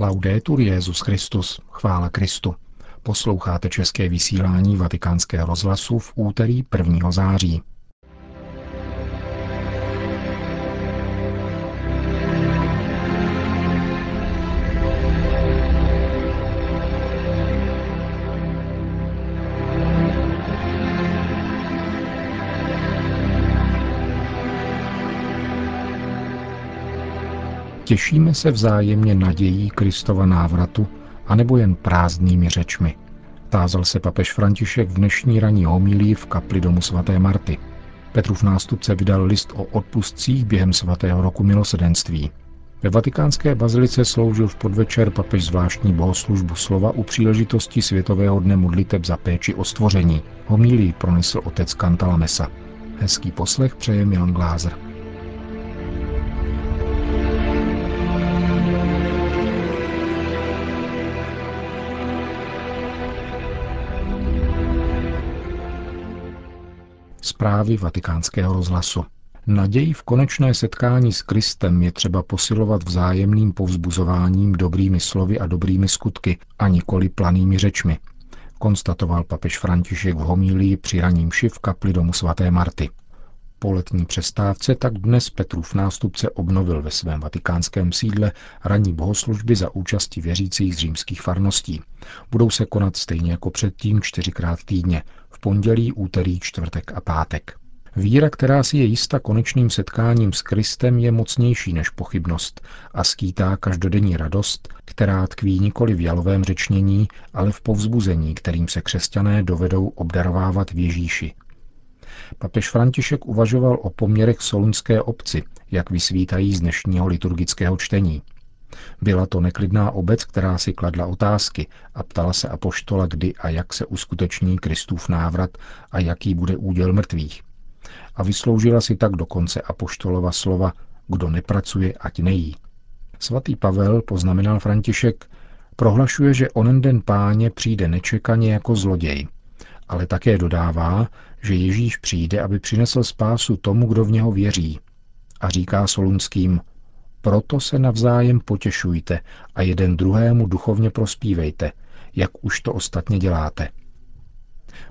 Laudetur Jezus Christus, chvála Kristu. Posloucháte české vysílání Vatikánského rozhlasu v úterý 1. září. Těšíme se vzájemně nadějí Kristova návratu, anebo jen prázdnými řečmi? Tázal se papež František v dnešní ranní homilí v kapli domu svaté Marty. Petrův nástupce vydal list o odpustcích během svatého roku milosedenství. Ve vatikánské bazilice sloužil v podvečer papež zvláštní bohoslužbu slova u příležitosti Světového dne modliteb za péči o stvoření. Homílii pronesl otec Kantalamesa. Hezký poslech přeje Milan Glázer. Zprávy vatikánského rozhlasu. Naději v konečné setkání s Kristem je třeba posilovat vzájemným povzbuzováním dobrými slovy a dobrými skutky a nikoli planými řečmi, konstatoval papež František v homílii při raním v kapli domu svaté Marty. Po letní přestávce tak dnes Petrův nástupce obnovil ve svém vatikánském sídle ranní bohoslužby za účasti věřících z římských farností. Budou se konat stejně jako předtím čtyřikrát týdně, v pondělí, úterý, čtvrtek a pátek. Víra, která si je jista konečným setkáním s Kristem, je mocnější než pochybnost a skýtá každodenní radost, která tkví nikoli v jalovém řečnění, ale v povzbuzení, kterým se křesťané dovedou obdarovávat v Ježíši, Papež František uvažoval o poměrech solunské obci, jak vysvítají z dnešního liturgického čtení. Byla to neklidná obec, která si kladla otázky a ptala se apoštola, kdy a jak se uskuteční Kristův návrat a jaký bude úděl mrtvých. A vysloužila si tak dokonce apoštolova slova, kdo nepracuje, ať nejí. Svatý Pavel, poznamenal František, prohlašuje, že onen den páně přijde nečekaně jako zloděj – ale také dodává, že Ježíš přijde, aby přinesl spásu tomu, kdo v něho věří. A říká Solunským, proto se navzájem potěšujte a jeden druhému duchovně prospívejte, jak už to ostatně děláte.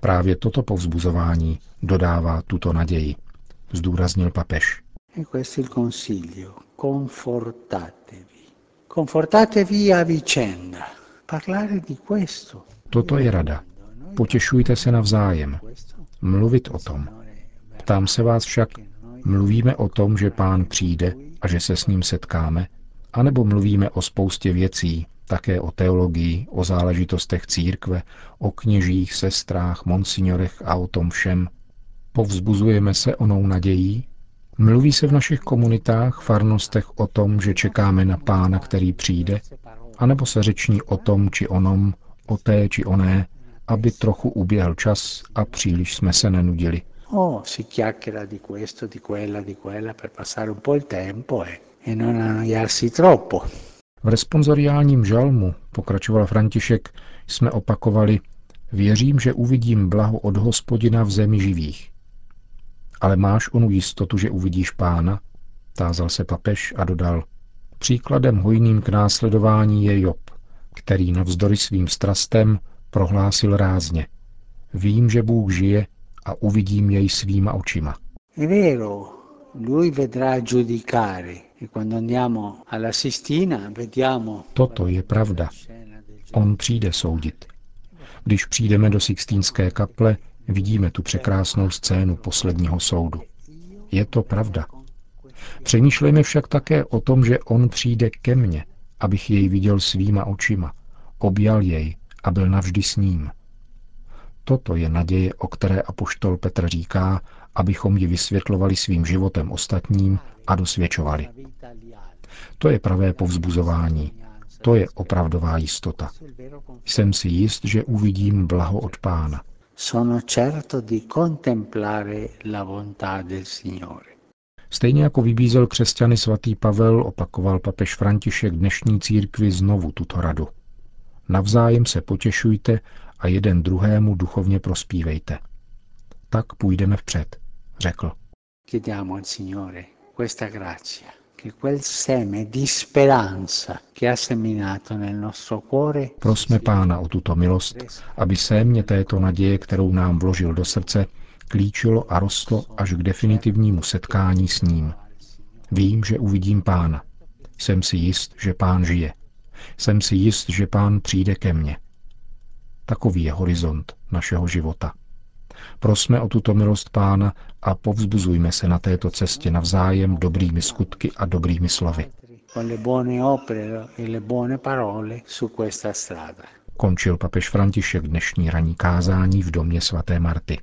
Právě toto povzbuzování dodává tuto naději, zdůraznil papež. Toto je rada. Potěšujte se navzájem. Mluvit o tom. Ptám se vás však, mluvíme o tom, že pán přijde a že se s ním setkáme, anebo mluvíme o spoustě věcí, také o teologii, o záležitostech církve, o kněžích, sestrách, monsignorech a o tom všem. Povzbuzujeme se onou nadějí? Mluví se v našich komunitách, farnostech o tom, že čekáme na pána, který přijde? A nebo se řeční o tom či onom, o té či oné, aby trochu uběhl čas a příliš jsme se nenudili. Oh, si chiacchiera di questo, di quella, di quella per passare un po' il tempo e, e non annoiarsi troppo. V responsoriálním žalmu, pokračoval František, jsme opakovali, věřím, že uvidím blaho od hospodina v zemi živých. Ale máš onu jistotu, že uvidíš pána? Tázal se papež a dodal, příkladem hojným k následování je Job, který navzdory svým strastem prohlásil rázně. Vím, že Bůh žije a uvidím jej svýma očima. E Toto je pravda. On přijde soudit. Když přijdeme do Sixtínské kaple, vidíme tu překrásnou scénu posledního soudu. Je to pravda. Přemýšlejme však také o tom, že on přijde ke mně, abych jej viděl svýma očima, objal jej a byl navždy s ním. Toto je naděje, o které apoštol Petr říká, abychom ji vysvětlovali svým životem ostatním a dosvědčovali. To je pravé povzbuzování, to je opravdová jistota. Jsem si jist, že uvidím blaho od Pána. Stejně jako vybízel křesťany svatý Pavel, opakoval papež František dnešní církvi znovu tuto radu. Navzájem se potěšujte a jeden druhému duchovně prospívejte. Tak půjdeme vpřed, řekl. Prosme Pána o tuto milost, aby sémě této naděje, kterou nám vložil do srdce, klíčilo a rostlo až k definitivnímu setkání s ním. Vím, že uvidím Pána. Jsem si jist, že Pán žije. Jsem si jist, že Pán přijde ke mně. Takový je horizont našeho života. Prosme o tuto milost Pána a povzbuzujme se na této cestě navzájem dobrými skutky a dobrými slovy. Končil papež František dnešní ranní kázání v domě svaté Marty.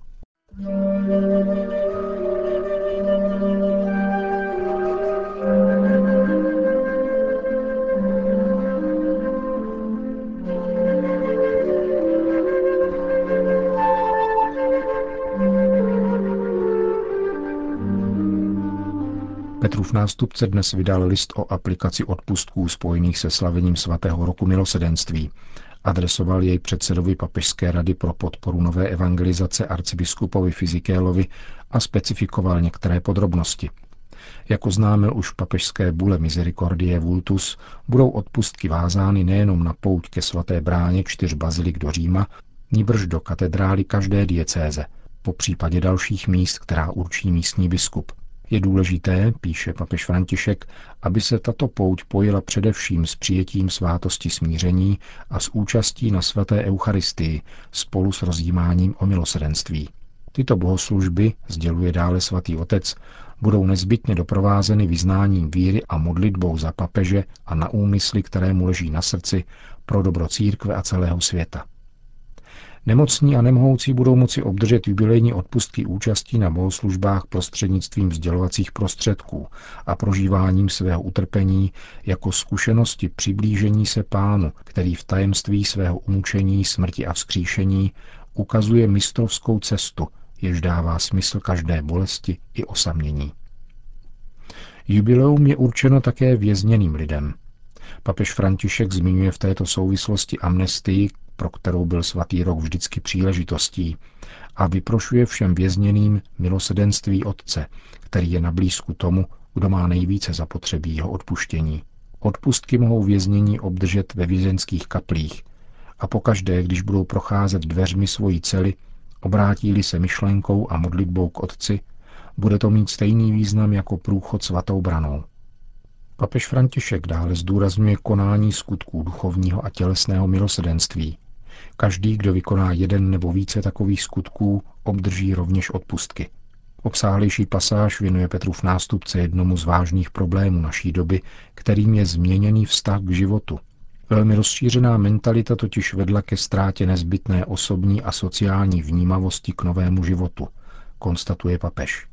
Petrův nástupce dnes vydal list o aplikaci odpustků spojených se slavením svatého roku milosedenství. Adresoval jej předsedovi Papežské rady pro podporu nové evangelizace arcibiskupovi Fizikélovi a specifikoval některé podrobnosti. Jako známil už papežské bule Misericordie Vultus, budou odpustky vázány nejenom na pouť ke svaté bráně čtyř bazilik do Říma, níbrž do katedrály každé diecéze, po případě dalších míst, která určí místní biskup. Je důležité, píše papež František, aby se tato pouť pojila především s přijetím svátosti smíření a s účastí na svaté Eucharistii spolu s rozjímáním o milosrdenství. Tyto bohoslužby, sděluje dále svatý otec, budou nezbytně doprovázeny vyznáním víry a modlitbou za papeže a na úmysly, které mu leží na srdci pro dobro církve a celého světa. Nemocní a nemohoucí budou moci obdržet jubilejní odpustky účastí na bohoslužbách prostřednictvím sdělovacích prostředků a prožíváním svého utrpení jako zkušenosti přiblížení se pánu, který v tajemství svého umučení, smrti a vzkříšení ukazuje mistrovskou cestu, jež dává smysl každé bolesti i osamění. Jubileum je určeno také vězněným lidem. Papež František zmiňuje v této souvislosti amnestii, pro kterou byl svatý rok vždycky příležitostí, a vyprošuje všem vězněným milosedenství Otce, který je na blízku tomu, kdo má nejvíce zapotřebí jeho odpuštění. Odpustky mohou věznění obdržet ve vězenských kaplích a pokaždé, když budou procházet dveřmi svojí cely, obrátí se myšlenkou a modlitbou k Otci, bude to mít stejný význam jako průchod svatou branou. Papež František dále zdůrazňuje konání skutků duchovního a tělesného milosedenství, Každý, kdo vykoná jeden nebo více takových skutků, obdrží rovněž odpustky. Obsáhlejší pasáž věnuje Petrův nástupce jednomu z vážných problémů naší doby, kterým je změněný vztah k životu. Velmi rozšířená mentalita totiž vedla ke ztrátě nezbytné osobní a sociální vnímavosti k novému životu, konstatuje papež.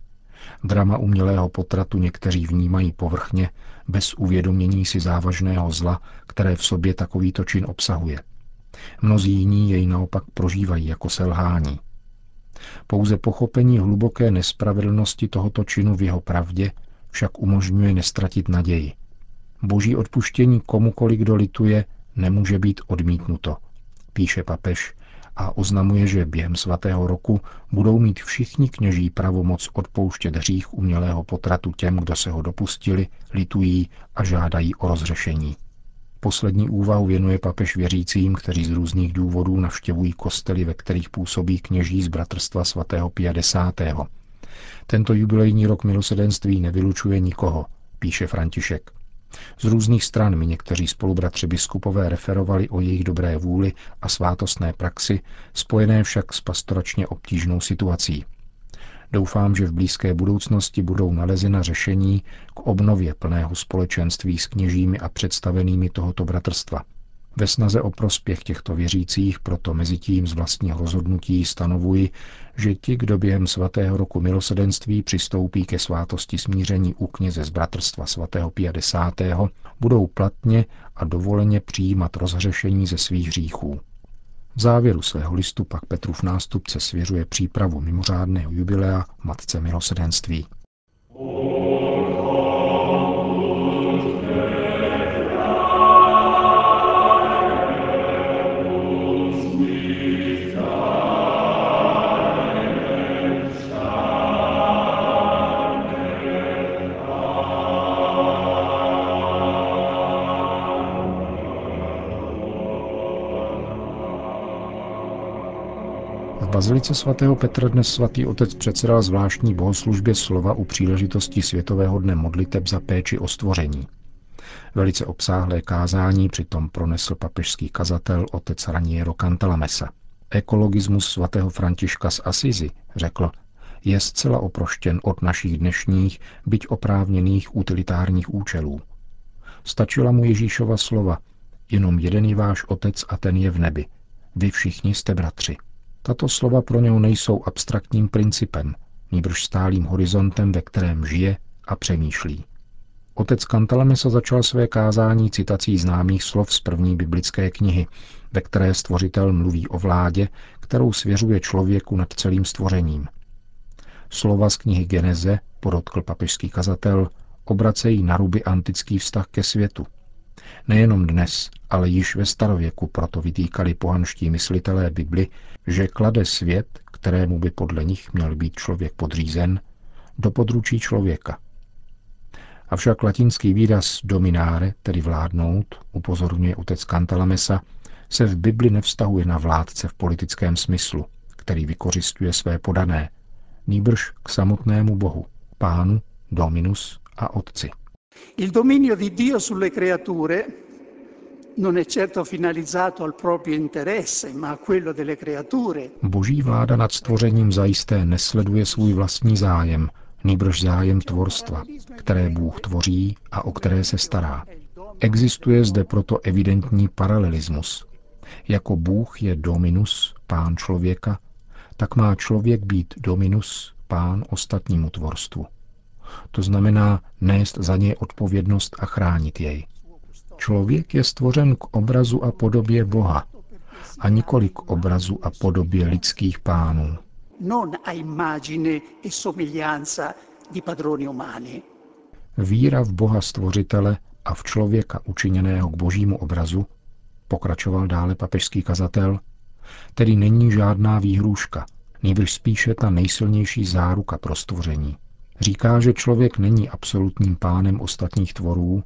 Drama umělého potratu někteří vnímají povrchně, bez uvědomění si závažného zla, které v sobě takovýto čin obsahuje – Mnozí jiní jej naopak prožívají jako selhání. Pouze pochopení hluboké nespravedlnosti tohoto činu v jeho pravdě však umožňuje nestratit naději. Boží odpuštění komukoli, kdo lituje, nemůže být odmítnuto, píše papež a oznamuje, že během svatého roku budou mít všichni kněží pravomoc odpouštět hřích umělého potratu těm, kdo se ho dopustili, litují a žádají o rozřešení. Poslední úvahu věnuje papež věřícím, kteří z různých důvodů navštěvují kostely, ve kterých působí kněží z bratrstva svatého 50. Tento jubilejní rok milosedenství nevylučuje nikoho, píše František. Z různých stran mi někteří spolubratři biskupové referovali o jejich dobré vůli a svátostné praxi, spojené však s pastoračně obtížnou situací. Doufám, že v blízké budoucnosti budou nalezena řešení k obnově plného společenství s kněžími a představenými tohoto bratrstva. Ve snaze o prospěch těchto věřících proto mezi tím z vlastního rozhodnutí stanovuji, že ti, kdo během svatého roku milosedenství přistoupí ke svátosti smíření u kněze z bratrstva svatého 50. budou platně a dovoleně přijímat rozhřešení ze svých hříchů. V závěru svého listu pak Petrův nástupce svěřuje přípravu mimořádného jubilea Matce milosedenství. V bazilice svatého Petra dnes svatý otec předsedal zvláštní bohoslužbě slova u příležitosti Světového dne modliteb za péči o stvoření. Velice obsáhlé kázání přitom pronesl papežský kazatel otec Raniero Cantalamessa. Ekologismus svatého Františka z Asizi, řekl, je zcela oproštěn od našich dnešních, byť oprávněných utilitárních účelů. Stačila mu Ježíšova slova, jenom jeden je váš otec a ten je v nebi. Vy všichni jste bratři. Tato slova pro něho nejsou abstraktním principem, nýbrž stálým horizontem, ve kterém žije a přemýšlí. Otec Kantalamesa začal své kázání citací známých slov z první biblické knihy, ve které stvořitel mluví o vládě, kterou svěřuje člověku nad celým stvořením. Slova z knihy Geneze, podotkl papežský kazatel, obracejí na ruby antický vztah ke světu. Nejenom dnes, ale již ve starověku proto vytýkali pohanští myslitelé Bibli, že klade svět, kterému by podle nich měl být člověk podřízen, do područí člověka. Avšak latinský výraz domináre, tedy vládnout, upozorňuje utec Cantalamessa, se v Bibli nevztahuje na vládce v politickém smyslu, který vykořistuje své podané, nýbrž k samotnému Bohu, pánu, dominus a otci. Il dominio di Dio sulle creature non è certo finalizzato al proprio interesse, ma a quello delle creature. Boží vláda nad stvořením zajisté nesleduje svůj vlastní zájem, nýbrž zájem tvorstva, které Bůh tvoří a o které se stará. Existuje zde proto evidentní paralelismus. Jako Bůh je dominus, pán člověka, tak má člověk být dominus, pán ostatnímu tvorstvu. To znamená nést za něj odpovědnost a chránit jej. Člověk je stvořen k obrazu a podobě Boha, a nikoli k obrazu a podobě lidských pánů. E Víra v Boha stvořitele a v člověka učiněného k božímu obrazu, pokračoval dále papežský kazatel, tedy není žádná výhrůžka, nejbrž spíše ta nejsilnější záruka pro stvoření. Říká, že člověk není absolutním pánem ostatních tvorů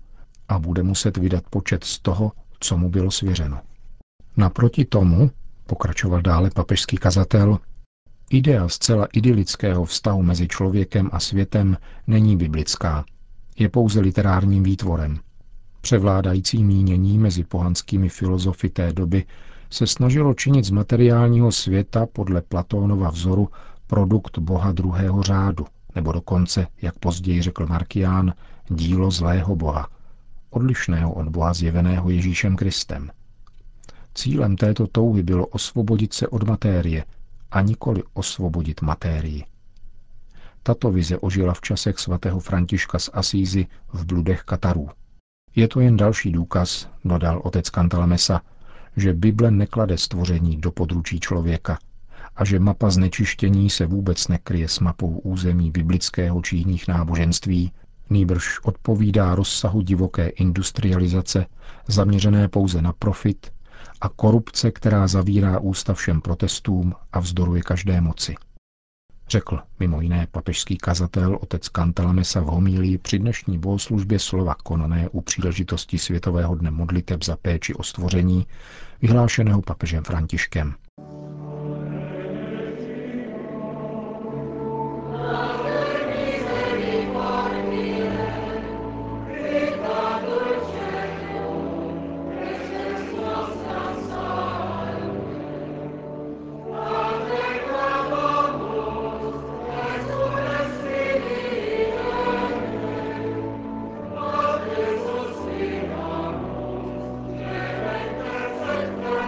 a bude muset vydat počet z toho, co mu bylo svěřeno. Naproti tomu, pokračoval dále papežský kazatel, idea zcela idylického vztahu mezi člověkem a světem není biblická, je pouze literárním výtvorem. Převládající mínění mezi pohanskými filozofy té doby se snažilo činit z materiálního světa podle Platónova vzoru produkt boha druhého řádu, nebo dokonce, jak později řekl Markián, dílo zlého boha, odlišného od boha zjeveného Ježíšem Kristem. Cílem této touhy bylo osvobodit se od matérie a nikoli osvobodit matérii. Tato vize ožila v časech svatého Františka z Asízy v bludech Katarů. Je to jen další důkaz, dodal otec Kantalamesa, že Bible neklade stvoření do područí člověka a že mapa znečištění se vůbec nekryje s mapou území biblického či jiných náboženství, nýbrž odpovídá rozsahu divoké industrializace, zaměřené pouze na profit a korupce, která zavírá ústa všem protestům a vzdoruje každé moci. Řekl mimo jiné papežský kazatel otec Kantalamesa v homílii při dnešní bohoslužbě slova konané u příležitosti Světového dne modliteb za péči o stvoření, vyhlášeného papežem Františkem.